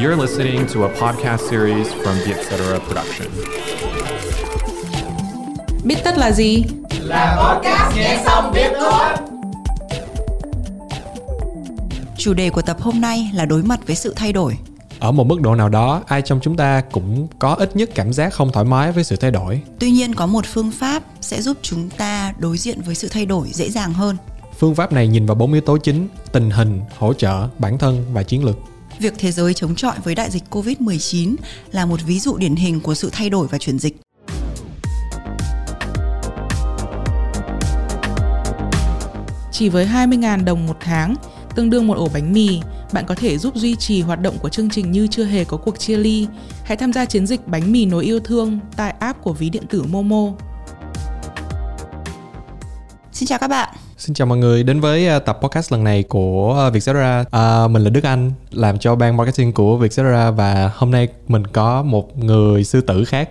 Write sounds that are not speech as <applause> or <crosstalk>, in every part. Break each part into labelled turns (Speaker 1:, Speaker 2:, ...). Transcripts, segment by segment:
Speaker 1: You're listening to a podcast series from the Etc. Production.
Speaker 2: Biết tất là gì?
Speaker 3: Là podcast nghe xong biết thôi.
Speaker 4: Chủ đề của tập hôm nay là đối mặt với sự thay đổi.
Speaker 5: ở một mức độ nào đó ai trong chúng ta cũng có ít nhất cảm giác không thoải mái với sự thay đổi
Speaker 4: Tuy nhiên có một phương pháp sẽ giúp chúng ta đối diện với sự thay đổi dễ dàng hơn.
Speaker 5: phương pháp này nhìn vào bốn yếu tố chính tình hình hỗ trợ bản thân và chiến lược
Speaker 4: Việc thế giới chống chọi với đại dịch Covid-19 là một ví dụ điển hình của sự thay đổi và chuyển dịch.
Speaker 2: Chỉ với 20.000 đồng một tháng, tương đương một ổ bánh mì, bạn có thể giúp duy trì hoạt động của chương trình như chưa hề có cuộc chia ly. Hãy tham gia chiến dịch bánh mì nối yêu thương tại app của ví điện tử Momo.
Speaker 4: Xin chào các bạn.
Speaker 5: Xin chào mọi người đến với uh, tập podcast lần này của uh, Vietcetera. Uh, mình là Đức Anh, làm cho ban marketing của Vietcetera và hôm nay mình có một người sư tử khác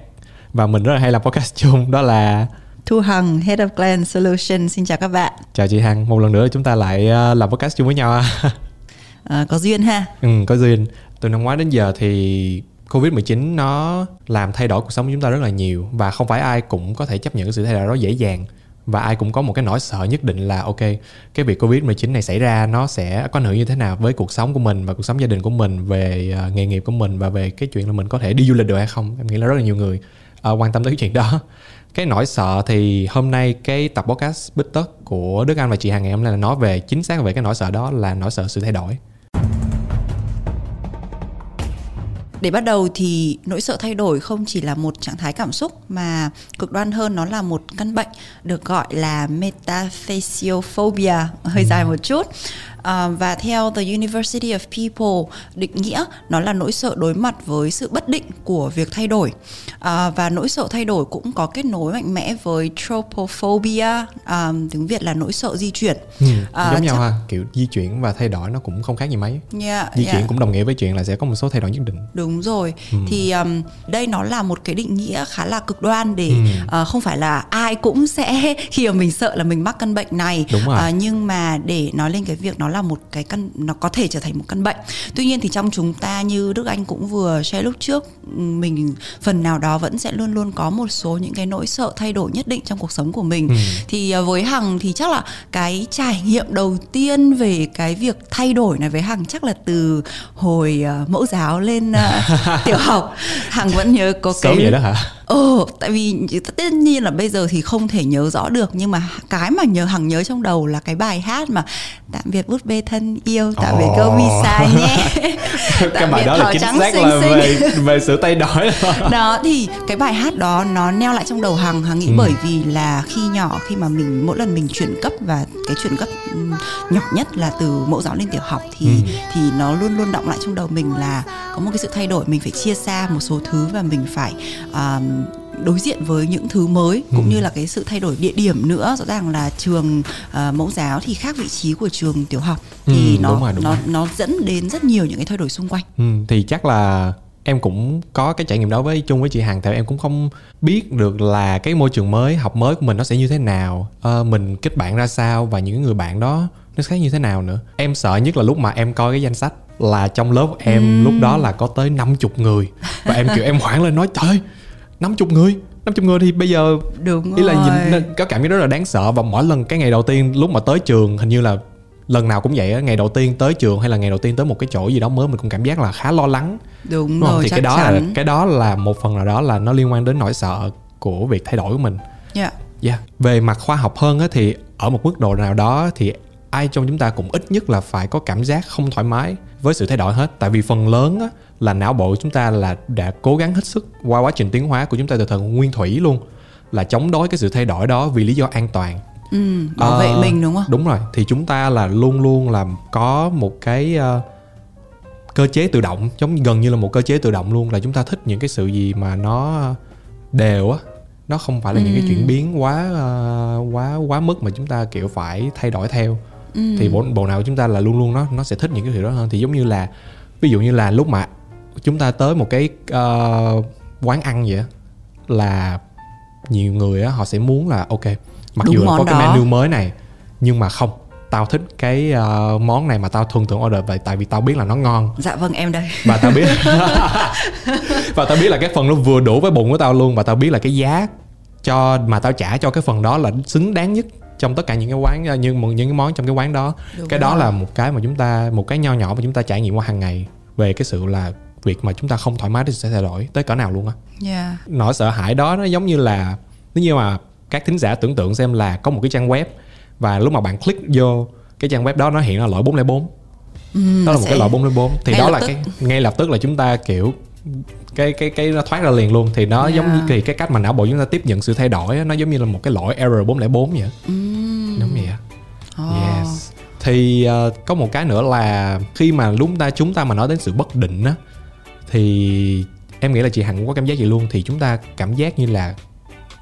Speaker 5: và mình rất là hay làm podcast chung đó là
Speaker 4: Thu Hằng, Head of Glen Solution. Xin chào các bạn.
Speaker 5: chào chị Hằng một lần nữa chúng ta lại uh, làm podcast chung với nhau ha.
Speaker 4: À, có duyên ha.
Speaker 5: ừ, có duyên. Từ năm ngoái đến giờ thì Covid-19 nó làm thay đổi cuộc sống của chúng ta rất là nhiều và không phải ai cũng có thể chấp nhận cái sự thay đổi đó dễ dàng và ai cũng có một cái nỗi sợ nhất định là ok cái việc Covid-19 này xảy ra nó sẽ có ảnh hưởng như thế nào với cuộc sống của mình và cuộc sống gia đình của mình về uh, nghề nghiệp của mình và về cái chuyện là mình có thể đi du lịch được hay không? Em nghĩ là rất là nhiều người uh, quan tâm tới cái chuyện đó. <laughs> Cái nỗi sợ thì hôm nay cái tập podcast bích tất của Đức Anh và chị Hằng ngày hôm nay là nói về chính xác về cái nỗi sợ đó là nỗi sợ sự thay đổi.
Speaker 4: Để bắt đầu thì nỗi sợ thay đổi không chỉ là một trạng thái cảm xúc mà cực đoan hơn nó là một căn bệnh được gọi là metaphasiophobia, hơi dài một chút. À, và theo The University of People định nghĩa nó là nỗi sợ đối mặt với sự bất định của việc thay đổi à, và nỗi sợ thay đổi cũng có kết nối mạnh mẽ với tropophobia à, tiếng Việt là nỗi sợ di chuyển
Speaker 5: ừ,
Speaker 4: À,
Speaker 5: giống nhau
Speaker 4: chắc-
Speaker 5: ha kiểu di chuyển và thay đổi nó cũng không khác gì mấy
Speaker 4: yeah,
Speaker 5: di
Speaker 4: yeah.
Speaker 5: chuyển cũng đồng nghĩa với chuyện là sẽ có một số thay đổi nhất định
Speaker 4: Đúng rồi. Thì um, đây nó là một cái định nghĩa khá là cực đoan để
Speaker 5: Ừ.
Speaker 4: uh, không phải là ai cũng sẽ <laughs> khi mà mình sợ là mình mắc căn bệnh này.
Speaker 5: Đúng rồi.
Speaker 4: Uh, nhưng mà để nói lên cái việc nó là một cái căn nó có thể trở thành một căn bệnh. Tuy nhiên thì trong chúng ta như Đức Anh cũng vừa share lúc trước mình phần nào đó vẫn sẽ luôn luôn có một số những cái nỗi sợ thay đổi nhất định trong cuộc sống của mình.
Speaker 5: Ừ.
Speaker 4: Thì uh, với Hằng thì chắc là cái trải nghiệm đầu tiên về cái việc thay đổi này với Hằng chắc là từ hồi uh, mẫu giáo lên uh, <laughs> tiểu học. Hằng vẫn nhớ có cái
Speaker 5: sớm vậy đó hả
Speaker 4: Ờ, tại vì tất nhiên là bây giờ thì không thể nhớ rõ được nhưng mà cái mà nhớ hằng nhớ trong đầu là cái bài hát mà tạm biệt bút bê thân yêu tạm biệt gấu mi sai nhé. <laughs>
Speaker 5: cái bài đó là chính
Speaker 4: trắng
Speaker 5: xác
Speaker 4: xinh
Speaker 5: là
Speaker 4: xinh.
Speaker 5: về về sự thay đổi <laughs> đó.
Speaker 4: thì cái bài hát đó nó neo lại trong đầu hằng hằng nghĩ
Speaker 5: Ừ.
Speaker 4: bởi vì là khi nhỏ khi mà mình mỗi lần mình chuyển cấp và cái chuyển cấp ừm, nhỏ nhất là từ mẫu giáo lên tiểu học thì
Speaker 5: Ừ.
Speaker 4: thì nó luôn luôn động lại trong đầu mình là có một cái sự thay đổi mình phải chia xa một số thứ và mình phải um, đối diện với những thứ mới cũng
Speaker 5: Ừ.
Speaker 4: như là cái sự thay đổi địa điểm nữa rõ ràng là trường uh, mẫu giáo thì khác vị trí của trường tiểu học thì
Speaker 5: Ừ,
Speaker 4: nó
Speaker 5: đúng rồi, đúng
Speaker 4: nó
Speaker 5: rồi.
Speaker 4: nó dẫn đến rất nhiều những cái thay đổi xung quanh
Speaker 5: ừ, thì chắc là em cũng có cái trải nghiệm đó với chung với chị Hằng tại em cũng không biết được là cái môi trường mới học mới của mình nó sẽ như thế nào Ờ, mình kết bạn ra sao và những người bạn đó nó khác như thế nào nữa em sợ nhất là lúc mà em coi cái danh sách là trong lớp em lúc đó là có tới 50 người và em kiểu em hoảng lên nói trời ơi, 50 người 50 người thì bây giờ
Speaker 4: đúng
Speaker 5: ý là nhìn có cảm giác rất là đáng sợ và mỗi lần cái ngày đầu tiên lúc mà tới trường hình như là lần nào cũng vậy á ngày đầu tiên tới trường hay là ngày đầu tiên tới một cái chỗ gì đó mới mình cũng cảm giác là khá lo lắng
Speaker 4: đúng,
Speaker 5: đúng không?
Speaker 4: rồi
Speaker 5: thì
Speaker 4: chắc
Speaker 5: cái đó là
Speaker 4: chắn
Speaker 5: cái đó là một phần nào đó là nó liên quan đến nỗi sợ của việc thay đổi của mình
Speaker 4: yeah.
Speaker 5: yeah. về mặt khoa học hơn á thì ở một mức độ nào đó thì ai trong chúng ta cũng ít nhất là phải có cảm giác không thoải mái với sự thay đổi hết. Tại vì phần lớn á, là não bộ chúng ta là đã cố gắng hết sức qua quá trình tiến hóa của chúng ta từ thời nguyên thủy luôn là chống đối cái sự thay đổi đó vì lý do an toàn.
Speaker 4: Ừ, bảo vệ
Speaker 5: Ờ,
Speaker 4: mình đúng không?
Speaker 5: đúng rồi. Thì chúng ta là luôn luôn là có một cái ờ, cơ chế tự động giống gần như là một cơ chế tự động luôn là chúng ta thích những cái sự gì mà nó đều á nó không phải là những cái
Speaker 4: Ừ.
Speaker 5: chuyển biến quá ờ, quá quá mức mà chúng ta kiểu phải thay đổi theo
Speaker 4: Ừ.
Speaker 5: thì bộ bộ não của chúng ta là luôn luôn nó nó sẽ thích những cái điều đó hơn thì giống như là ví dụ như là lúc mà chúng ta tới một cái ờ, quán ăn vậy á, là nhiều người á họ sẽ muốn là ok mặc
Speaker 4: Đúng
Speaker 5: dù là có cái
Speaker 4: đó.
Speaker 5: menu mới này nhưng mà không tao thích cái uh, món này mà tao thường thường order vậy tại vì tao biết là nó ngon
Speaker 4: dạ vâng em đây
Speaker 5: và tao biết <laughs> và tao biết là cái phần nó vừa đủ với bụng của tao luôn và tao biết là cái giá cho mà tao trả cho cái phần đó là xứng đáng nhất trong tất cả những cái quán như những cái món trong cái quán đó.
Speaker 4: Đúng
Speaker 5: cái đó là một cái mà chúng ta một cái nho nhỏ mà chúng ta trải nghiệm qua hàng ngày về cái sự là việc mà chúng ta không thoải mái thì sẽ thay đổi tới cỡ nào luôn á.
Speaker 4: Yeah.
Speaker 5: nỗi sợ hãi đó nó giống như là nếu như mà các thính giả tưởng tượng xem là có một cái trang web và lúc mà bạn click vô cái trang web đó nó hiện là lỗi 404
Speaker 4: Ừ,
Speaker 5: đó là một
Speaker 4: sẽ-
Speaker 5: cái lỗi 404 thì
Speaker 4: ngay
Speaker 5: đó là
Speaker 4: tức.
Speaker 5: cái ngay lập tức là chúng ta kiểu cái cái cái nó thoát ra liền luôn thì nó
Speaker 4: Yeah.
Speaker 5: giống như thì cái cách mà não bộ chúng ta tiếp nhận sự thay đổi nó giống như là một cái lỗi error 404 vậy
Speaker 4: Ừm.
Speaker 5: đúng vậy
Speaker 4: Ồ.
Speaker 5: yes thì ờ, có một cái nữa là khi mà lúc ta chúng ta mà nói đến sự bất định á thì em nghĩ là chị hằng cũng có cảm giác gì luôn thì chúng ta cảm giác như là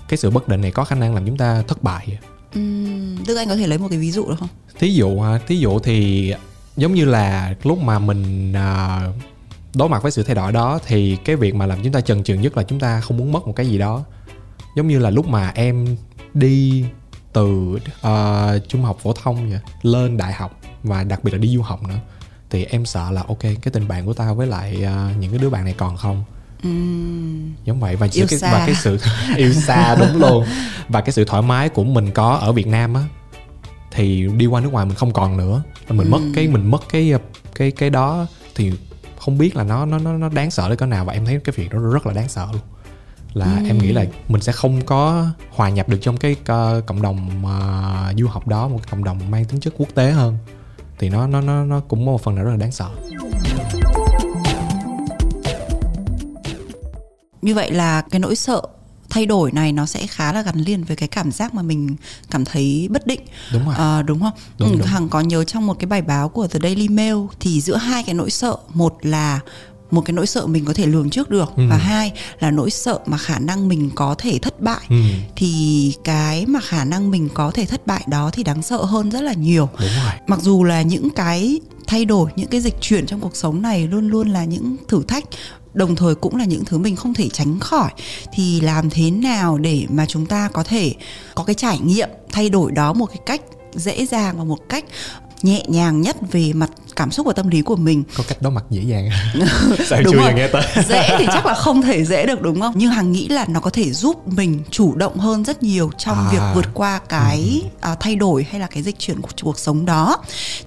Speaker 5: cái sự bất định này có khả năng làm chúng ta thất bại
Speaker 4: Ừm, Đức Anh có thể lấy một cái ví dụ được không?
Speaker 5: thí dụ thí dụ thì giống như là lúc mà mình à, đối mặt với sự thay đổi đó thì cái việc mà làm chúng ta chần chừ nhất là chúng ta không muốn mất một cái gì đó. Giống như là lúc mà em đi từ à, trung học phổ thông vậy, lên đại học và đặc biệt là đi du học nữa thì em sợ là ok cái tình bạn của tao với lại à, những cái đứa bạn này còn không?
Speaker 4: Ừm,
Speaker 5: giống vậy. Và,
Speaker 4: Yêu
Speaker 5: cái,
Speaker 4: xa.
Speaker 5: và cái sự <laughs> <laughs> yêu xa đúng luôn. Và cái sự thoải mái của mình có ở Việt Nam á thì đi qua nước ngoài mình không còn nữa. Mình
Speaker 4: Ừ.
Speaker 5: mất cái mình mất cái cái cái đó thì không biết là nó nó nó nó đáng sợ đến cỡ nào và em thấy cái việc đó rất là đáng sợ luôn. Là
Speaker 4: Ừ.
Speaker 5: em nghĩ là mình sẽ không có hòa nhập được trong cái cộng đồng ờ, du học đó một cộng đồng mang tính chất quốc tế hơn. Thì nó nó nó nó cũng một phần nào rất là đáng sợ.
Speaker 4: Như vậy là cái nỗi sợ thay đổi này nó sẽ khá là gắn liền với cái cảm giác mà mình cảm thấy bất định
Speaker 5: đúng rồi
Speaker 4: Ờ, đúng không?
Speaker 5: Đúng,
Speaker 4: ừ,
Speaker 5: đúng.
Speaker 4: Hằng có nhớ trong một cái bài báo của The Daily Mail thì giữa hai cái nỗi sợ, một là một cái nỗi sợ mình có thể lường trước được
Speaker 5: Ừ.
Speaker 4: và hai là nỗi sợ mà khả năng mình có thể thất bại
Speaker 5: ừ,
Speaker 4: thì cái mà khả năng mình có thể thất bại đó thì đáng sợ hơn rất là nhiều.
Speaker 5: đúng rồi
Speaker 4: Mặc dù là những cái thay đổi, những cái dịch chuyển trong cuộc sống này luôn luôn là những thử thách đồng thời cũng là những thứ mình không thể tránh khỏi. Thì làm thế nào để mà chúng ta có thể có cái trải nghiệm thay đổi đó một cái cách dễ dàng và một cách nhẹ nhàng nhất về mặt cảm xúc và tâm lý của mình
Speaker 5: có cách đó mặt dễ dàng <laughs> sao
Speaker 4: Đúng
Speaker 5: chưa
Speaker 4: rồi.
Speaker 5: nghe tới <laughs>
Speaker 4: dễ thì chắc là không thể dễ được đúng không nhưng hằng nghĩ là nó có thể giúp mình chủ động hơn rất nhiều trong
Speaker 5: À.
Speaker 4: việc vượt qua cái à, thay đổi hay là cái dịch chuyển của cuộc sống đó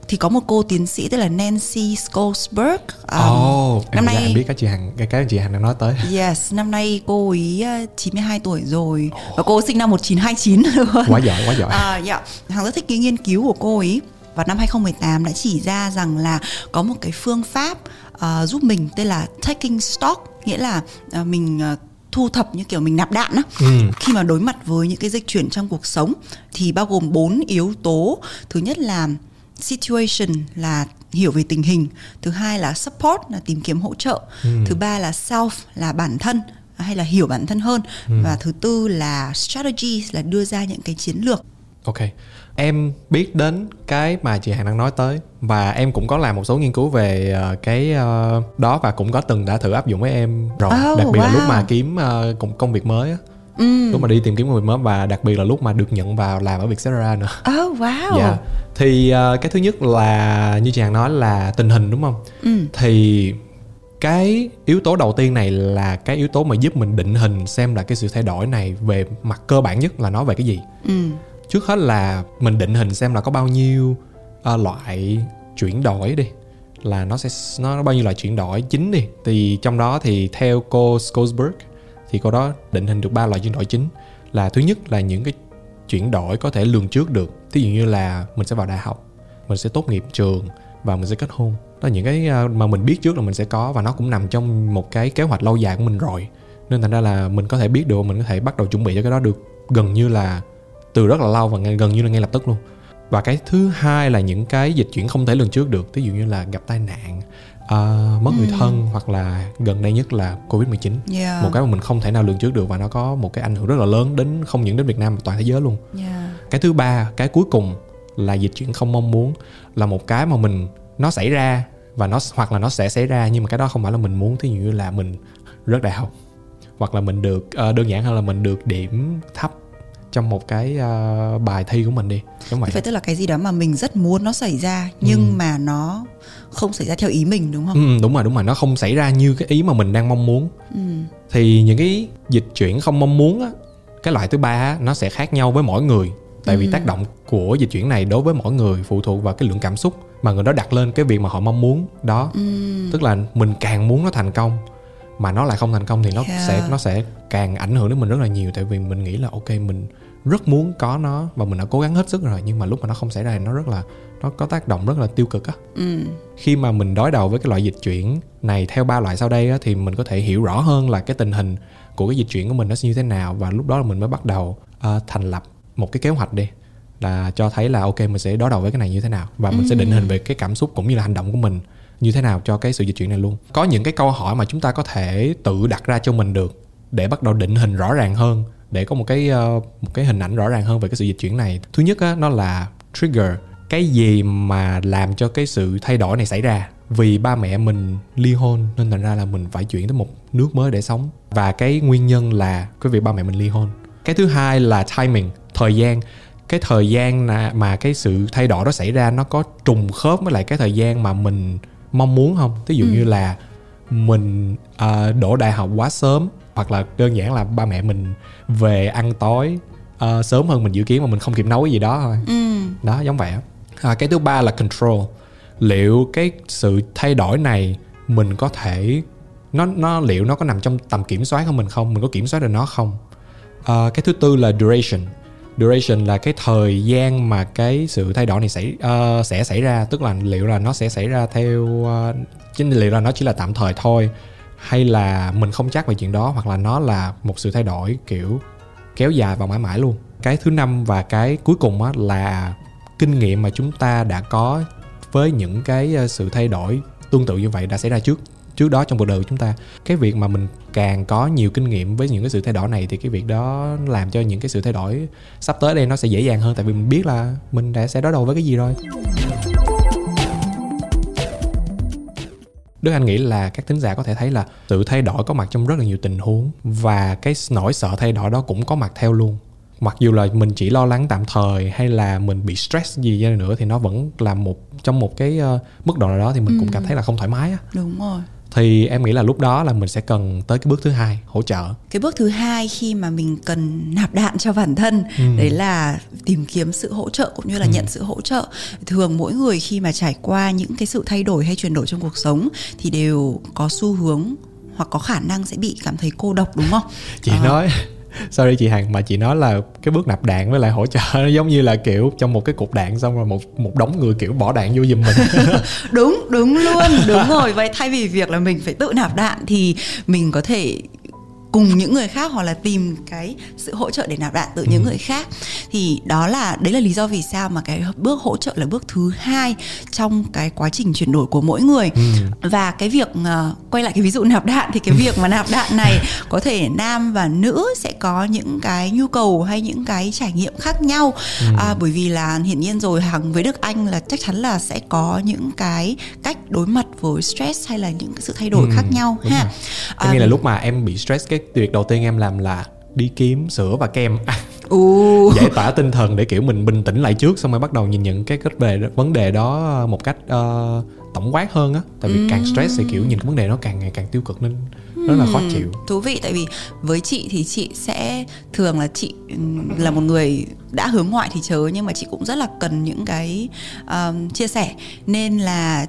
Speaker 4: thì có một cô tiến sĩ tên là Nancy Scholzberg um,
Speaker 5: Ồ, em,
Speaker 4: năm
Speaker 5: nay... em biết cái chị Hằng cái cái chị Hằng đang nói tới.
Speaker 4: Yes, năm nay cô ấy à, 92 tuổi rồi và cô sinh năm 1929 luôn.
Speaker 5: Quá giỏi, quá giỏi. <laughs>
Speaker 4: À, dạ. Hằng rất thích cái nghiên cứu của cô ấy vào năm 2018 đã chỉ ra rằng là có một cái phương pháp à, giúp mình tên là taking stock nghĩa là à, mình à, thu thập như kiểu mình nạp đạn á
Speaker 5: Ừ.
Speaker 4: khi mà đối mặt với những cái dịch chuyển trong cuộc sống thì bao gồm bốn yếu tố thứ nhất là situation là hiểu về tình hình thứ hai là support là tìm kiếm hỗ trợ
Speaker 5: Ừ.
Speaker 4: thứ ba là self là bản thân hay là hiểu bản thân hơn
Speaker 5: Ừ.
Speaker 4: và thứ tư là strategy là đưa ra những cái chiến lược
Speaker 5: Ok. Em biết đến cái mà chị Hằng đang nói tới và em cũng có làm một số nghiên cứu về ờ, cái ờ, đó và cũng có từng đã thử áp dụng với em rồi.
Speaker 4: Oh,
Speaker 5: đặc biệt là lúc
Speaker 4: wow.
Speaker 5: mà kiếm ờ, công việc mới
Speaker 4: ừ.
Speaker 5: Lúc mà đi tìm kiếm công việc mới và đặc biệt là lúc mà được nhận vào làm ở Vietcetera nữa.
Speaker 4: oh wow
Speaker 5: Dạ. Thì ờ, cái thứ nhất là như chị Hằng nói là tình hình đúng không?
Speaker 4: ừ.
Speaker 5: thì cái yếu tố đầu tiên này là cái yếu tố mà giúp mình định hình xem là cái sự thay đổi này về mặt cơ bản nhất là nói về cái gì
Speaker 4: Ừ
Speaker 5: trước hết là mình định hình xem là có bao nhiêu uh, loại chuyển đổi đi. Là nó sẽ nó bao nhiêu loại chuyển đổi chính đi. Thì trong đó thì theo cô Scholzberg thì cô đó định hình được ba loại chuyển đổi chính. Là thứ nhất là những cái chuyển đổi có thể lường trước được. Ví dụ như là mình sẽ vào đại học mình sẽ tốt nghiệp trường và mình sẽ kết hôn. Đó là những cái ờ, mà mình biết trước là mình sẽ có và nó cũng nằm trong một cái kế hoạch lâu dài của mình rồi. Nên thành ra là mình có thể biết được mình có thể bắt đầu chuẩn bị cho cái đó được. Gần như là từ rất là lâu và ngay- gần như là ngay lập tức luôn và cái thứ hai là những cái dịch chuyển không thể lường trước được ví dụ như là gặp tai nạn ờ, mất người thân hoặc là gần đây nhất là covid 19
Speaker 4: Yeah.
Speaker 5: một cái mà mình không thể nào lường trước được và nó có một cái ảnh hưởng rất là lớn đến không những đến Việt Nam mà toàn thế giới luôn
Speaker 4: Yeah.
Speaker 5: cái thứ ba cái cuối cùng là dịch chuyển không mong muốn là một cái mà mình nó xảy ra và nó hoặc là nó sẽ xảy ra nhưng mà cái đó không phải là mình muốn thí dụ như là mình rớt đại học hoặc là mình được ờ, đơn giản hơn là mình được điểm thấp trong một cái uh, bài thi của mình đi giống vậy
Speaker 4: phải tức là cái gì đó mà mình rất muốn nó xảy ra nhưng
Speaker 5: Ừ.
Speaker 4: mà nó không xảy ra theo ý mình đúng không
Speaker 5: ừ, đúng rồi đúng rồi nó không xảy ra như cái ý mà mình đang mong muốn
Speaker 4: ừ.
Speaker 5: thì những cái dịch chuyển không mong muốn á cái loại thứ ba á, nó sẽ khác nhau với mỗi người tại vì
Speaker 4: Ừ.
Speaker 5: tác động của dịch chuyển này đối với mỗi người phụ thuộc vào cái lượng cảm xúc mà người đó đặt lên cái việc mà họ mong muốn đó
Speaker 4: Ừ.
Speaker 5: tức là mình càng muốn nó thành công mà nó lại không thành công thì nó
Speaker 4: Yeah.
Speaker 5: sẽ nó sẽ càng ảnh hưởng đến mình rất là nhiều tại vì mình nghĩ là ok mình rất muốn có nó và mình đã cố gắng hết sức rồi nhưng mà lúc mà nó không xảy ra thì nó rất là nó có tác động rất là tiêu cực á
Speaker 4: Ừ.
Speaker 5: khi mà mình đối đầu với cái loại dịch chuyển này theo ba loại sau đây á, thì mình có thể hiểu rõ hơn là cái tình hình của cái dịch chuyển của mình nó như thế nào và lúc đó là mình mới bắt đầu ờ, thành lập một cái kế hoạch đi là cho thấy là ok mình sẽ đối đầu với cái này như thế nào và mình sẽ định hình về cái cảm xúc cũng như là hành động của mình như thế nào cho cái sự dịch chuyển này luôn. Có những cái câu hỏi mà chúng ta có thể tự đặt ra cho mình được để bắt đầu định hình rõ ràng hơn để có một cái ờ, một cái hình ảnh rõ ràng hơn về cái sự dịch chuyển này. Thứ nhất á, nó là trigger cái gì mà làm cho cái sự thay đổi này xảy ra. Vì ba mẹ mình ly hôn nên thành ra là mình phải chuyển tới một nước mới để sống. Và cái nguyên nhân là cái việc ba mẹ mình ly hôn. Cái thứ hai là timing thời gian. Cái thời gian mà cái sự thay đổi đó xảy ra nó có trùng khớp với lại cái thời gian mà mình mong muốn không? Ví dụ như là mình à, đổ đại học quá sớm hoặc là đơn giản là ba mẹ mình về ăn tối à, sớm hơn mình dự kiến mà mình không kịp nấu cái gì đó thôi.
Speaker 4: Ừ.
Speaker 5: đó giống vậy à, cái thứ ba là control. Liệu cái sự thay đổi này mình có thể nó nó liệu nó có nằm trong tầm kiểm soát của mình không? Mình có kiểm soát được nó không? À, cái thứ tư là duration duration là cái thời gian mà cái sự thay đổi này xảy uh, sẽ xảy ra. Tức là liệu là nó sẽ xảy ra theo uh, chính liệu là nó chỉ là tạm thời thôi hay là mình không chắc về chuyện đó hoặc là nó là một sự thay đổi kiểu kéo dài và mãi mãi luôn. Cái thứ năm và cái cuối cùng á là kinh nghiệm mà chúng ta đã có với những cái ờ, sự thay đổi tương tự như vậy đã xảy ra trước trước đó trong cuộc đời của chúng ta cái việc mà mình càng có nhiều kinh nghiệm với những cái sự thay đổi này thì cái việc đó làm cho những cái sự thay đổi sắp tới đây nó sẽ dễ dàng hơn tại vì mình biết là mình đã sẽ đối đầu với cái gì rồi Đức Anh nghĩ là các thính giả có thể thấy là sự thay đổi có mặt trong rất là nhiều tình huống và cái nỗi sợ thay đổi đó cũng có mặt theo luôn. Mặc dù là mình chỉ lo lắng tạm thời hay là mình bị stress gì ra nữa thì nó vẫn là một trong một cái ờ, mức độ nào đó thì mình cũng cảm thấy là không thoải mái á.
Speaker 4: đúng rồi
Speaker 5: Thì em nghĩ là lúc đó là mình sẽ cần tới cái bước thứ hai, hỗ trợ.
Speaker 4: cái bước thứ hai khi mà mình cần nạp đạn cho bản thân
Speaker 5: Ừ.
Speaker 4: đấy là tìm kiếm sự hỗ trợ cũng như là nhận sự hỗ trợ thường mỗi người khi mà trải qua những cái sự thay đổi hay chuyển đổi trong cuộc sống thì đều có xu hướng hoặc có khả năng sẽ bị cảm thấy cô độc đúng không
Speaker 5: Chị
Speaker 4: Ờ.
Speaker 5: nói Sorry chị Hằng, mà chị nói là cái bước nạp đạn với lại hỗ trợ <laughs> nó giống như là kiểu trong một cái cục đạn xong rồi một một đống người kiểu bỏ đạn vô giùm mình. <laughs>
Speaker 4: đúng đúng luôn, đúng rồi vậy thay vì việc là mình phải tự nạp đạn thì mình có thể cùng những người khác hoặc là tìm cái sự hỗ trợ để nạp đạn từ những người khác. Thì đó là đấy là lý do vì sao mà cái bước hỗ trợ là bước thứ hai trong cái quá trình chuyển đổi của mỗi người. Và cái việc ờ, quay lại cái ví dụ nạp đạn thì cái <laughs> việc mà nạp đạn này có thể nam và nữ sẽ có những cái nhu cầu hay những cái trải nghiệm khác nhau. À, bởi vì là hiển nhiên rồi hằng với đức anh là chắc chắn là sẽ có những cái cách đối mặt với stress hay là những cái sự thay đổi
Speaker 5: Ừ,
Speaker 4: khác nhau
Speaker 5: đúng
Speaker 4: ha. À,
Speaker 5: Em nghĩ là lúc mà em bị stress cái việc đầu tiên em làm là đi kiếm sữa và kem. <laughs>
Speaker 4: Ồ.
Speaker 5: giải tỏa tinh thần để kiểu mình bình tĩnh lại trước xong rồi bắt đầu nhìn nhận cái vấn đề vấn đề đó một cách ờ, tổng quát hơn á. Tại vì càng stress thì kiểu nhìn cái vấn đề nó càng ngày càng tiêu cực nên rất là khó chịu.
Speaker 4: thú vị tại vì với chị thì chị sẽ thường là chị là một người đã hướng ngoại thì chớ nhưng mà chị cũng rất là cần những cái um, chia sẻ. Nên là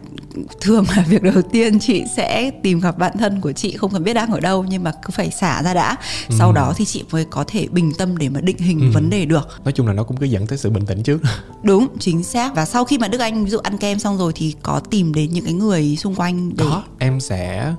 Speaker 4: thường là việc đầu tiên chị sẽ tìm gặp bạn thân của chị không cần biết đang ở đâu nhưng mà cứ phải xả ra đã. Sau đó thì chị mới có thể bình tâm để mà định hình vấn đề được.
Speaker 5: Nói chung là nó cũng cứ dẫn tới sự bình tĩnh trước <laughs>
Speaker 4: đúng chính xác. Và sau khi mà đức anh ví dụ ăn kem xong rồi thì có tìm đến những cái người xung quanh để
Speaker 5: có em sẽ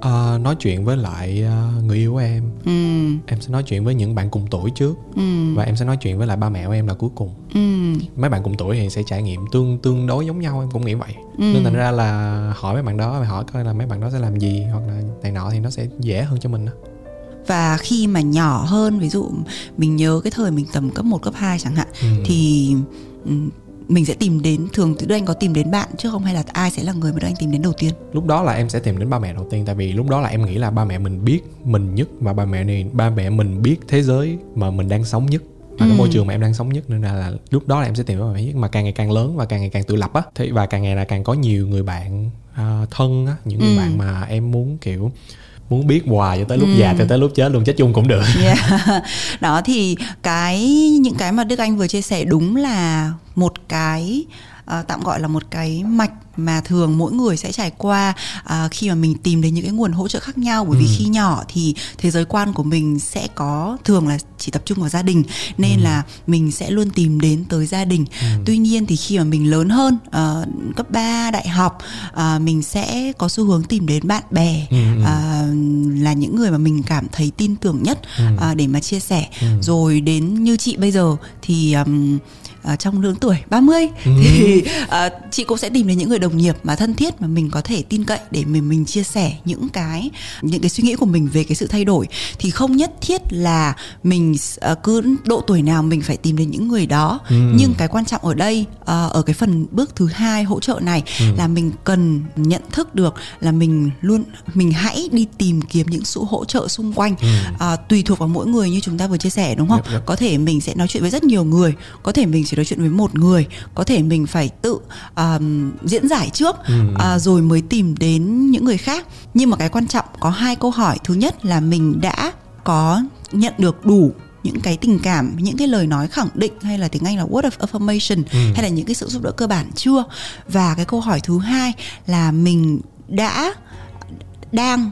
Speaker 5: ờ, nói chuyện với lại ờ, người yêu của em.
Speaker 4: Ừm,
Speaker 5: em sẽ nói chuyện với những bạn cùng tuổi trước.
Speaker 4: Ừm,
Speaker 5: và em sẽ nói chuyện với lại ba mẹ của em là cuối cùng.
Speaker 4: Ừm.
Speaker 5: mấy bạn cùng tuổi thì sẽ trải nghiệm tương tương đối giống nhau em cũng nghĩ vậy. Nên thành ra là hỏi mấy bạn đó hỏi coi là mấy bạn đó sẽ làm gì hoặc là này nọ thì nó sẽ dễ hơn cho mình đó.
Speaker 4: và khi mà nhỏ hơn ví dụ mình nhớ cái thời mình tầm cấp 1, cấp 2 chẳng hạn
Speaker 5: Ừ.
Speaker 4: thì ừm, mình sẽ tìm đến thường thì Đức Anh có tìm đến bạn trước không hay là ai sẽ là người mà Đức Anh tìm đến đầu tiên
Speaker 5: lúc đó là em sẽ tìm đến ba mẹ đầu tiên tại vì lúc đó là em nghĩ là ba mẹ mình biết mình nhất và ba mẹ này ba mẹ mình biết thế giới mà mình đang sống nhất và cái
Speaker 4: Ừ.
Speaker 5: môi trường mà em đang sống nhất nên là, là lúc đó là em sẽ tìm đến bạn nhất mà càng ngày càng lớn và càng ngày càng tự lập á thì và càng ngày là càng có nhiều người bạn à, thân á những người
Speaker 4: Ừ.
Speaker 5: bạn mà em muốn kiểu muốn biết hoài cho tới lúc
Speaker 4: Ừ.
Speaker 5: già cho tới lúc chết luôn chết chung cũng được
Speaker 4: Yeah. <laughs> Đó thì cái những cái mà Đức Anh vừa chia sẻ đúng là một cái ờ, tạm gọi là một cái mạch mà thường mỗi người sẽ trải qua à, khi mà mình tìm đến những cái nguồn hỗ trợ khác nhau bởi vì
Speaker 5: Ừ.
Speaker 4: khi nhỏ thì thế giới quan của mình sẽ có thường là chỉ tập trung vào gia đình nên
Speaker 5: Ừ.
Speaker 4: là mình sẽ luôn tìm đến tới gia đình
Speaker 5: Ừ.
Speaker 4: tuy nhiên thì khi mà mình lớn hơn ờ, cấp 3, đại học ờ, mình sẽ có xu hướng tìm đến bạn bè
Speaker 5: ừ.
Speaker 4: à, là những người mà mình cảm thấy tin tưởng nhất
Speaker 5: Ừ.
Speaker 4: à, để mà chia sẻ
Speaker 5: Ừ.
Speaker 4: rồi đến như chị bây giờ thì um, trong lứa tuổi 30
Speaker 5: Ừ.
Speaker 4: thì à, chị cũng sẽ tìm đến những người đồng nghiệp mà thân thiết mà mình có thể tin cậy để mình mình chia sẻ những cái những cái suy nghĩ của mình về cái sự thay đổi thì không nhất thiết là mình à, cứ độ tuổi nào mình phải tìm đến những người đó
Speaker 5: Ừ.
Speaker 4: nhưng cái quan trọng ở đây à, ở cái phần bước thứ hai hỗ trợ này
Speaker 5: Ừ.
Speaker 4: là mình cần nhận thức được là mình luôn mình hãy đi tìm kiếm những sự hỗ trợ xung quanh
Speaker 5: Ừ.
Speaker 4: à, tùy thuộc vào mỗi người như chúng ta vừa chia sẻ đúng không
Speaker 5: Yep, yep.
Speaker 4: có thể mình sẽ nói chuyện với rất nhiều người có thể mình chỉ nói chuyện với một người có thể mình phải tự um, diễn giải trước
Speaker 5: Ừ.
Speaker 4: à, rồi mới tìm đến những người khác nhưng mà cái quan trọng có hai câu hỏi thứ nhất là mình đã có nhận được đủ những cái tình cảm những cái lời nói khẳng định hay là tiếng anh là word of affirmation
Speaker 5: Ừ.
Speaker 4: hay là những cái sự giúp đỡ cơ bản chưa và cái câu hỏi thứ hai là mình đã đang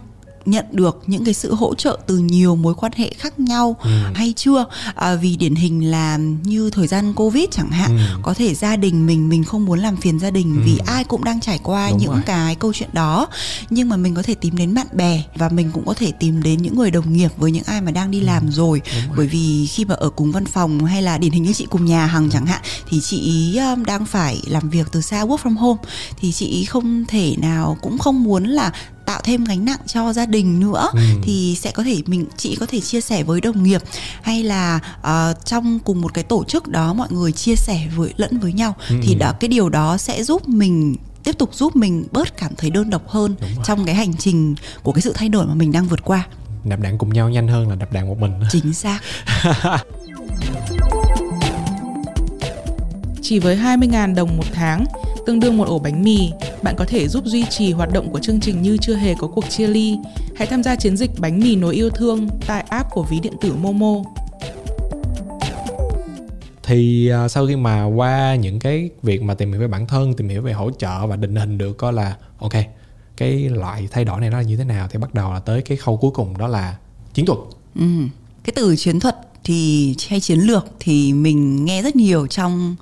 Speaker 4: nhận được những cái sự hỗ trợ từ nhiều mối quan hệ khác nhau
Speaker 5: Ừ.
Speaker 4: hay chưa à, vì điển hình là như thời gian covid chẳng hạn
Speaker 5: Ừ.
Speaker 4: có thể gia đình mình mình không muốn làm phiền gia đình
Speaker 5: Ừ.
Speaker 4: vì ai cũng đang trải qua
Speaker 5: Đúng
Speaker 4: những
Speaker 5: rồi.
Speaker 4: cái câu chuyện đó nhưng mà mình có thể tìm đến bạn bè và mình cũng có thể tìm đến những người đồng nghiệp với những ai mà đang đi làm rồi
Speaker 5: Ừ. Đúng rồi.
Speaker 4: bởi vì khi mà ở cùng văn phòng hay là điển hình như chị cùng nhà hàng chẳng hạn thì chị ý um, đang phải làm việc từ xa work from home thì chị ý không thể nào cũng không muốn là tạo thêm gánh nặng cho gia đình nữa
Speaker 5: Ừ.
Speaker 4: thì sẽ có thể mình chị có thể chia sẻ với đồng nghiệp hay là ờ, trong cùng một cái tổ chức đó mọi người chia sẻ với lẫn với nhau
Speaker 5: Ừ.
Speaker 4: thì đó cái điều đó sẽ giúp mình tiếp tục giúp mình bớt cảm thấy đơn độc hơn trong cái hành trình của cái sự thay đổi mà mình đang vượt qua
Speaker 5: nạp đạn cùng nhau nhanh hơn là nạp đạn một mình <laughs>
Speaker 4: chính xác
Speaker 2: Chỉ với 20.000 đồng một tháng, tương đương một ổ bánh mì, bạn có thể giúp duy trì hoạt động của chương trình như chưa hề có cuộc chia ly. Hãy tham gia chiến dịch bánh mì nối yêu thương tại app của ví điện tử Momo.
Speaker 5: thì à, sau khi mà qua những cái việc mà tìm hiểu về bản thân tìm hiểu về hỗ trợ và định hình được coi là ok cái loại thay đổi này nó là như thế nào thì bắt đầu là tới cái khâu cuối cùng đó là chiến thuật
Speaker 4: Ừ. Cái từ chiến thuật thì hay chiến lược thì mình nghe rất nhiều trong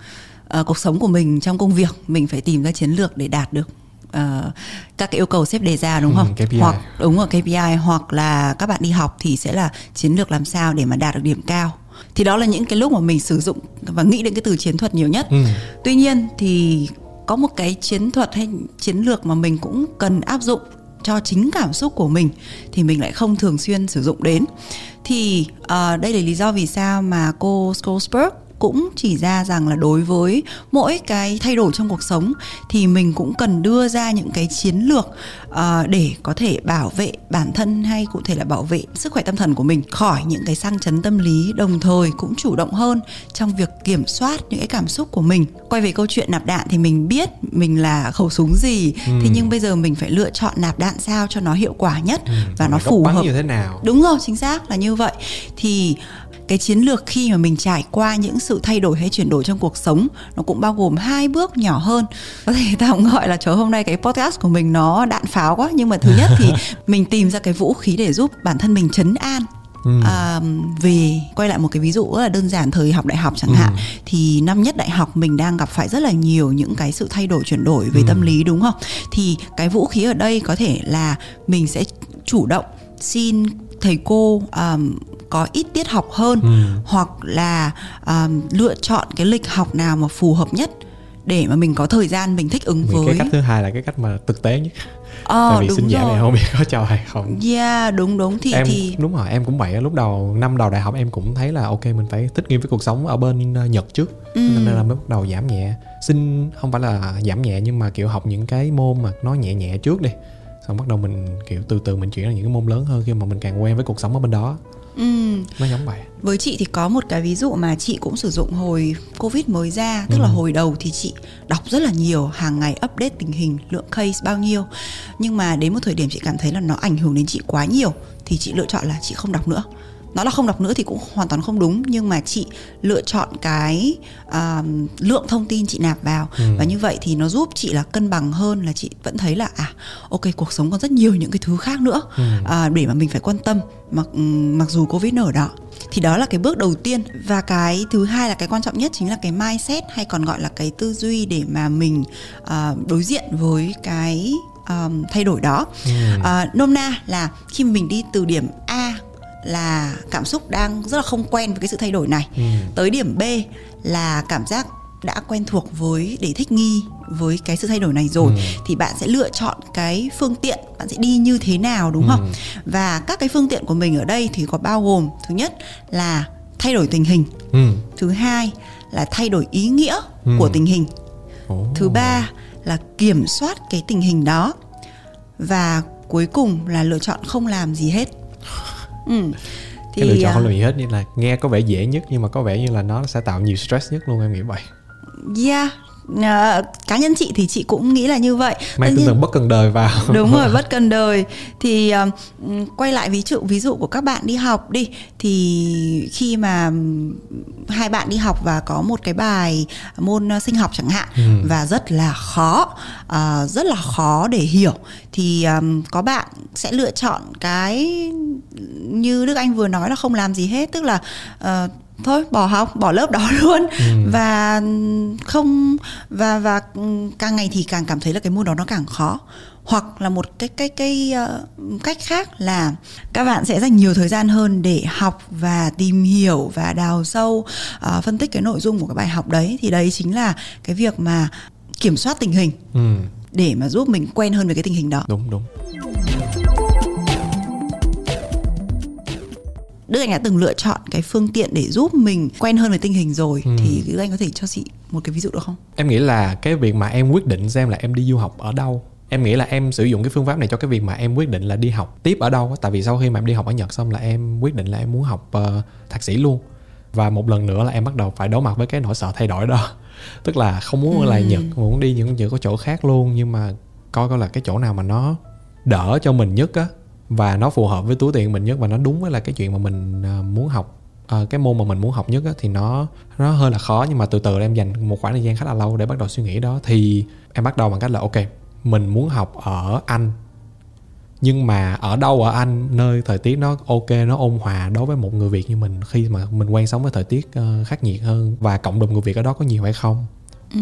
Speaker 4: ờ, cuộc sống của mình trong công việc mình phải tìm ra chiến lược để đạt được ờ, các cái yêu cầu sếp đề ra đúng
Speaker 5: Ừ,
Speaker 4: không?
Speaker 5: KPI.
Speaker 4: Hoặc đúng rồi KPI hoặc là các bạn đi học thì sẽ là chiến lược làm sao để mà đạt được điểm cao. Thì đó là những cái lúc mà mình sử dụng và nghĩ đến cái từ chiến thuật nhiều nhất.
Speaker 5: ừ.
Speaker 4: Tuy nhiên thì có một cái chiến thuật hay chiến lược mà mình cũng cần áp dụng cho chính cảm xúc của mình thì mình lại không thường xuyên sử dụng đến. Thì ờ, đây là lý do vì sao mà cô Schoolsberg cũng chỉ ra rằng là đối với mỗi cái thay đổi trong cuộc sống thì mình cũng cần đưa ra những cái chiến lược ờ, để có thể bảo vệ bản thân hay cụ thể là bảo vệ sức khỏe tâm thần của mình khỏi những cái sang chấn tâm lý đồng thời cũng chủ động hơn trong việc kiểm soát những cái cảm xúc của mình quay về câu chuyện nạp đạn thì mình biết mình là khẩu súng gì
Speaker 5: Ừ.
Speaker 4: thế nhưng bây giờ mình phải lựa chọn nạp đạn sao cho nó hiệu quả nhất và
Speaker 5: Ừ. Còn
Speaker 4: nó phù hợp
Speaker 5: như thế nào
Speaker 4: Đúng rồi, chính xác là như vậy. Thì cái chiến lược khi mà mình trải qua những sự thay đổi hay chuyển đổi trong cuộc sống nó cũng bao gồm hai bước nhỏ hơn có thể <laughs> tạm gọi là trời hôm nay cái podcast của mình nó đạn pháo quá nhưng mà thứ nhất thì <laughs> mình tìm ra cái vũ khí để giúp bản thân mình chấn an
Speaker 5: Ừ.
Speaker 4: à, về quay lại một cái ví dụ rất là đơn giản thời học đại học chẳng
Speaker 5: Ừ.
Speaker 4: hạn thì năm nhất đại học mình đang gặp phải rất là nhiều những cái sự thay đổi chuyển đổi về
Speaker 5: Ừ.
Speaker 4: tâm lý đúng không thì cái vũ khí ở đây có thể là mình sẽ chủ động xin thầy cô um, có ít tiết học hơn
Speaker 5: Ừ.
Speaker 4: hoặc là um, lựa chọn cái lịch học nào mà phù hợp nhất để mà mình có thời gian mình thích ứng
Speaker 5: Vì
Speaker 4: với
Speaker 5: cái cách thứ hai là cái cách mà thực tế nhất.
Speaker 4: Ờ
Speaker 5: tại vì
Speaker 4: đúng rồi
Speaker 5: này không biết có cho hay không.
Speaker 4: Yeah đúng đúng. Thì
Speaker 5: em
Speaker 4: thì
Speaker 5: đúng rồi em cũng vậy lúc đầu năm đầu đại học em cũng thấy là ok mình phải thích nghi với cuộc sống ở bên ờ, Nhật trước.
Speaker 4: Ừ.
Speaker 5: nên là mới bắt đầu giảm nhẹ. Xin không phải là giảm nhẹ nhưng mà kiểu học những cái môn mà nó nhẹ nhẹ trước đi xong bắt đầu mình kiểu từ từ mình chuyển sang những cái môn lớn hơn khi mà mình càng quen với cuộc sống ở bên đó.
Speaker 4: Ừ.
Speaker 5: nó giống vậy.
Speaker 4: Với chị thì có một cái ví dụ mà chị cũng sử dụng hồi Covid mới ra Tức là hồi đầu thì chị đọc rất là nhiều Hàng ngày update tình hình lượng case bao nhiêu. Nhưng mà đến một thời điểm chị cảm thấy là nó ảnh hưởng đến chị quá nhiều Thì chị lựa chọn là chị không đọc nữa nó là không đọc nữa thì cũng hoàn toàn không đúng nhưng mà chị lựa chọn cái à, lượng thông tin chị nạp vào
Speaker 5: Ừ.
Speaker 4: và như vậy thì nó giúp chị là cân bằng hơn là chị vẫn thấy là à ok cuộc sống còn rất nhiều những cái thứ khác nữa
Speaker 5: Ừ.
Speaker 4: à, để mà mình phải quan tâm mặc mặc dù covid nó ở đó thì đó là cái bước đầu tiên và cái thứ hai là cái quan trọng nhất chính là cái mindset hay còn gọi là cái tư duy để mà mình à, đối diện với cái um, thay đổi đó
Speaker 5: Ừ.
Speaker 4: à, nôm na là khi mình đi từ điểm A là cảm xúc đang rất là không quen với cái sự thay đổi này
Speaker 5: Ừ.
Speaker 4: tới điểm B là cảm giác đã quen thuộc với để thích nghi với cái sự thay đổi này rồi
Speaker 5: Ừ.
Speaker 4: thì bạn sẽ lựa chọn cái phương tiện bạn sẽ đi như thế nào đúng
Speaker 5: Ừ.
Speaker 4: không và các cái phương tiện của mình ở đây thì có bao gồm thứ nhất là thay đổi tình hình
Speaker 5: Ừ.
Speaker 4: thứ hai là thay đổi ý nghĩa
Speaker 5: Ừ.
Speaker 4: của tình hình
Speaker 5: Ồ.
Speaker 4: thứ ba là kiểm soát cái tình hình đó và cuối cùng là lựa chọn không làm gì hết <laughs> ừ.
Speaker 5: cái lựa chọn
Speaker 4: à,
Speaker 5: không làm gì hết như là nghe có vẻ dễ nhất nhưng mà có vẻ như là nó sẽ tạo nhiều stress nhất luôn em nghĩ vậy.
Speaker 4: Yeah à, cá nhân chị thì chị cũng nghĩ là như vậy.
Speaker 5: Mang tinh
Speaker 4: nhiên-
Speaker 5: thần bất cần đời vào. <laughs>
Speaker 4: Đúng rồi bất cần đời. Thì um, quay lại ví dụ ví dụ của các bạn đi học đi. Thì khi mà hai bạn đi học và có một cái bài môn sinh học chẳng hạn
Speaker 5: Ừ.
Speaker 4: và rất là khó uh, rất là khó để hiểu thì um, có bạn sẽ lựa chọn cái như đức anh vừa nói là không làm gì hết. Tức là uh, thôi bỏ học bỏ lớp đó <laughs> luôn.
Speaker 5: Ừ.
Speaker 4: và không và và càng ngày thì càng cảm thấy là cái môn đó nó càng khó. Hoặc là một cái cái cái ờ, cách khác là các bạn sẽ dành nhiều thời gian hơn để học và tìm hiểu và đào sâu ờ, phân tích cái nội dung của cái bài học đấy. Thì đấy chính là cái việc mà kiểm soát tình hình
Speaker 5: ừ.
Speaker 4: để mà giúp mình quen hơn với cái tình hình đó.
Speaker 5: Đúng đúng
Speaker 4: Đức Anh đã từng lựa chọn cái phương tiện để giúp mình quen hơn với tình hình rồi.
Speaker 5: Ừ.
Speaker 4: thì Đức Anh có thể cho chị một cái ví dụ được không?
Speaker 5: em nghĩ là cái việc mà em quyết định xem là em đi du học ở đâu em nghĩ là em sử dụng cái phương pháp này cho cái việc mà em quyết định là đi học tiếp ở đâu tại vì sau khi mà em đi học ở nhật xong là em quyết định là em muốn học ờ, thạc sĩ luôn. Và một lần nữa là em bắt đầu phải đối mặt với cái nỗi sợ thay đổi đó. <laughs> Tức là không muốn ở lại nhật mà muốn đi những những cái chỗ khác luôn. Nhưng mà coi coi là cái chỗ nào mà nó đỡ cho mình nhất á và nó phù hợp với túi tiền mình nhất và nó đúng với là cái chuyện mà mình à, muốn học. À, cái môn mà mình muốn học nhất á, thì nó nó hơi là khó nhưng mà từ từ em dành một khoảng thời gian khá là lâu để bắt đầu suy nghĩ đó. Thì em bắt đầu bằng cách là ok mình muốn học ở anh. Nhưng mà ở đâu ở anh nơi thời tiết nó ok nó ôn hòa đối với một người việt như mình khi mà mình quen sống với thời tiết ờ, khắc nghiệt hơn và cộng đồng người việt ở đó có nhiều hay không? Ừ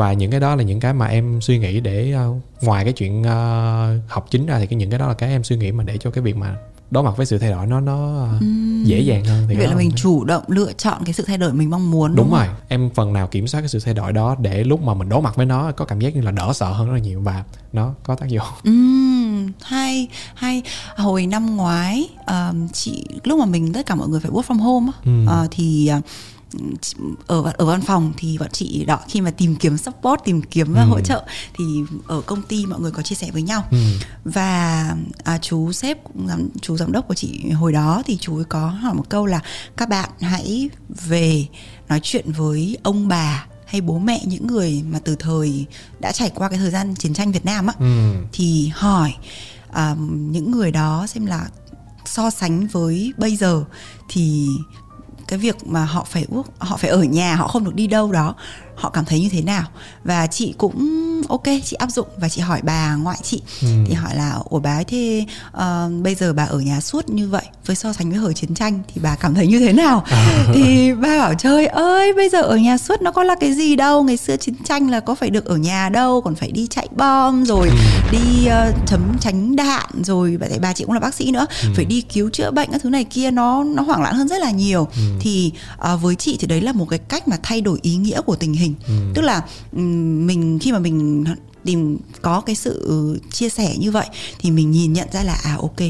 Speaker 5: và những cái đó là những cái mà em suy nghĩ để ờ, ngoài cái chuyện ờ, học chính ra thì cái những cái đó là cái em suy nghĩ mà để cho cái việc mà đối mặt với sự thay đổi nó nó ờ, dễ dàng hơn thì
Speaker 4: Vậy là mình chủ động lựa chọn cái sự thay đổi mình mong muốn
Speaker 5: đúng
Speaker 4: không?
Speaker 5: rồi. Em phần nào kiểm soát cái sự thay đổi đó để lúc mà mình đối mặt với nó có cảm giác như là đỡ sợ hơn rất là nhiều và nó có tác dụng. <laughs>
Speaker 4: Ừm, hay hay. Hồi năm ngoái um, chị lúc mà mình tất cả mọi người phải work from home á,
Speaker 5: Ừ.
Speaker 4: ờ, thì chị- ở ở văn phòng thì bọn chị đó khi mà tìm kiếm support tìm kiếm và
Speaker 5: Ừ.
Speaker 4: hỗ trợ thì ở công ty mọi người có chia sẻ với nhau
Speaker 5: Ừ.
Speaker 4: và à, chú sếp cũng giám, chú giám đốc của chị hồi đó thì chú ấy có hỏi một câu là các bạn hãy về nói chuyện với ông bà hay bố mẹ những người mà từ thời đã trải qua cái thời gian chiến tranh Việt Nam á
Speaker 5: Ừ.
Speaker 4: thì hỏi à, những người đó xem là so sánh với bây giờ thì cái việc mà họ phải họ phải ở nhà, họ không được đi đâu đó, họ cảm thấy như thế nào? Và chị cũng ok chị áp dụng. Và chị hỏi bà ngoại chị.
Speaker 5: Ừ.
Speaker 4: thì hỏi là ủa bà ấy thế ờ, bây giờ bà ở nhà suốt như vậy với so sánh với hồi chiến tranh thì bà cảm thấy như thế nào? <laughs> Thì bà bảo trời ơi bây giờ ở nhà suốt nó có là cái gì đâu ngày xưa chiến tranh là có phải được ở nhà đâu còn phải đi chạy bom rồi đi ờ, chấm tránh đạn rồi bà, bà chị cũng là bác sĩ nữa phải đi cứu chữa bệnh các thứ này kia nó nó hoảng loạn hơn rất là nhiều. Thì ờ, với chị thì đấy là một cái cách mà thay đổi ý nghĩa của tình hình. Tức là ừm, mình khi mà mình tìm có cái sự chia sẻ như vậy thì mình nhìn nhận ra là à ok,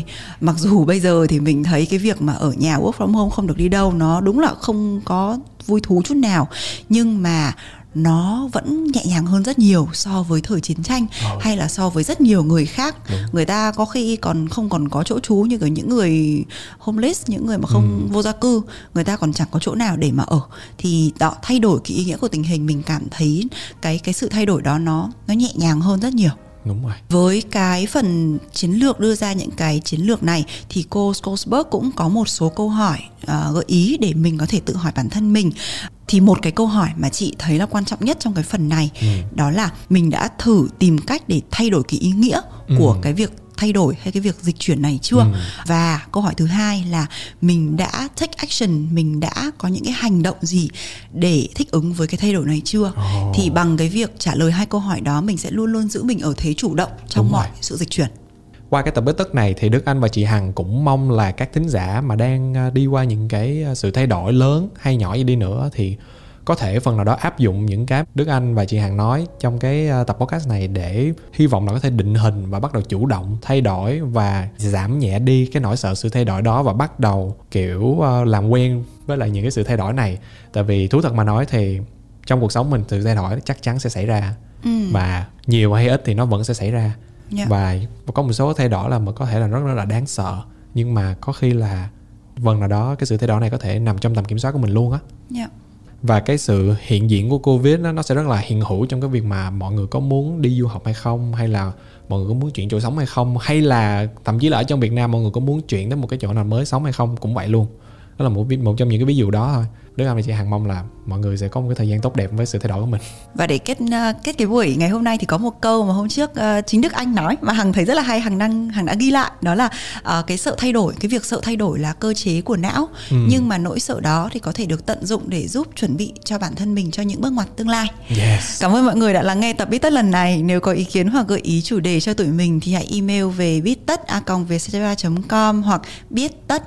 Speaker 4: mặc dù bây giờ thì mình thấy cái việc mà ở nhà work from home không được đi đâu, nó đúng là không có vui thú chút nào. Nhưng mà nó vẫn nhẹ nhàng hơn rất nhiều so với thời chiến tranh
Speaker 5: Ờ.
Speaker 4: hay là so với rất nhiều người khác
Speaker 5: Đúng.
Speaker 4: người ta có khi còn không còn có chỗ trú như những người homeless những người mà không
Speaker 5: Ừ.
Speaker 4: vô gia cư người ta còn chẳng có chỗ nào để mà ở thì đó thay đổi cái ý nghĩa của tình hình mình cảm thấy cái cái sự thay đổi đó nó nó nhẹ nhàng hơn rất nhiều
Speaker 5: đúng rồi.
Speaker 4: Với cái phần chiến lược đưa ra những cái chiến lược này thì cô Scholzberg cũng có một số câu hỏi à, gợi ý để mình có thể tự hỏi bản thân mình. Thì một cái câu hỏi mà chị thấy là quan trọng nhất trong cái phần này
Speaker 5: Ừ.
Speaker 4: đó là mình đã thử tìm cách để thay đổi cái ý nghĩa của cái việc thay đổi hay cái việc dịch chuyển này chưa
Speaker 5: Ừ.
Speaker 4: và câu hỏi thứ hai là mình đã take action mình đã có những cái hành động gì để thích ứng với cái thay đổi này chưa
Speaker 5: Ồ.
Speaker 4: thì bằng cái việc trả lời hai câu hỏi đó mình sẽ luôn luôn giữ mình ở thế chủ động trong
Speaker 5: Đúng
Speaker 4: mọi
Speaker 5: rồi.
Speaker 4: sự dịch chuyển
Speaker 5: qua cái tập bít tất này thì Đức Anh và chị Hằng cũng mong là các thính giả mà đang à, đi qua những cái à, sự thay đổi lớn hay nhỏ gì đi nữa thì có thể phần nào đó áp dụng những cái Đức Anh và chị Hằng nói trong cái à, tập podcast này để hy vọng là có thể định hình và bắt đầu chủ động thay đổi và giảm nhẹ đi cái nỗi sợ sự thay đổi đó và bắt đầu kiểu à, làm quen với lại những cái sự thay đổi này tại vì thú thật mà nói thì trong cuộc sống mình sự thay đổi chắc chắn sẽ xảy ra
Speaker 4: Ừ.
Speaker 5: và nhiều hay ít thì nó vẫn sẽ xảy ra
Speaker 4: Dạ.
Speaker 5: và có một số thay đổi là mà có thể là rất rất là đáng sợ nhưng mà có khi là phần nào đó cái sự thay đổi này có thể nằm trong tầm kiểm soát của mình luôn á
Speaker 4: Dạ
Speaker 5: và cái sự hiện diện của covid nó nó sẽ rất là hiện hữu trong cái việc mà mọi người có muốn đi du học hay không, hay là mọi người có muốn chuyển chỗ sống hay không, hay là thậm chí là ở trong Việt Nam mọi người có muốn chuyển đến một cái chỗ nào mới sống hay không, cũng vậy luôn. Đó là một một trong những cái ví dụ đó thôi. Đức Anh và chị Hằng mong là mọi người sẽ có một cái thời gian tốt đẹp với sự thay đổi của mình
Speaker 4: Và để kết ờ, kết cái buổi ngày hôm nay thì có một câu mà hôm trước ờ, chính Đức Anh nói mà Hằng thấy rất là hay, Hằng đang Hằng đã ghi lại đó là ờ, cái sợ thay đổi, cái việc sợ thay đổi là cơ chế của não,
Speaker 5: Ừ.
Speaker 4: nhưng mà nỗi sợ đó thì có thể được tận dụng để giúp chuẩn bị cho bản thân mình cho những bước ngoặt tương lai.
Speaker 5: yes
Speaker 4: Cảm ơn mọi người đã lắng nghe tập Biết Tất lần này. Nếu có ý kiến hoặc gợi ý chủ đề cho tụi mình thì hãy email về biết tất com hoặc biết tất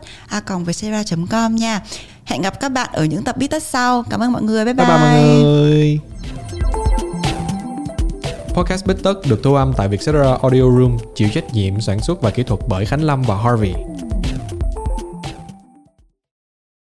Speaker 4: com nha. Hẹn gặp các bạn ở những tập Tất sau. Cảm ơn mọi người. Bye bye.
Speaker 5: Bye bye mọi người. Podcast Bít Tất được thu âm tại Vietcetera Audio Room, chịu trách nhiệm sản xuất và kỹ thuật bởi Khánh Lâm và Harvey.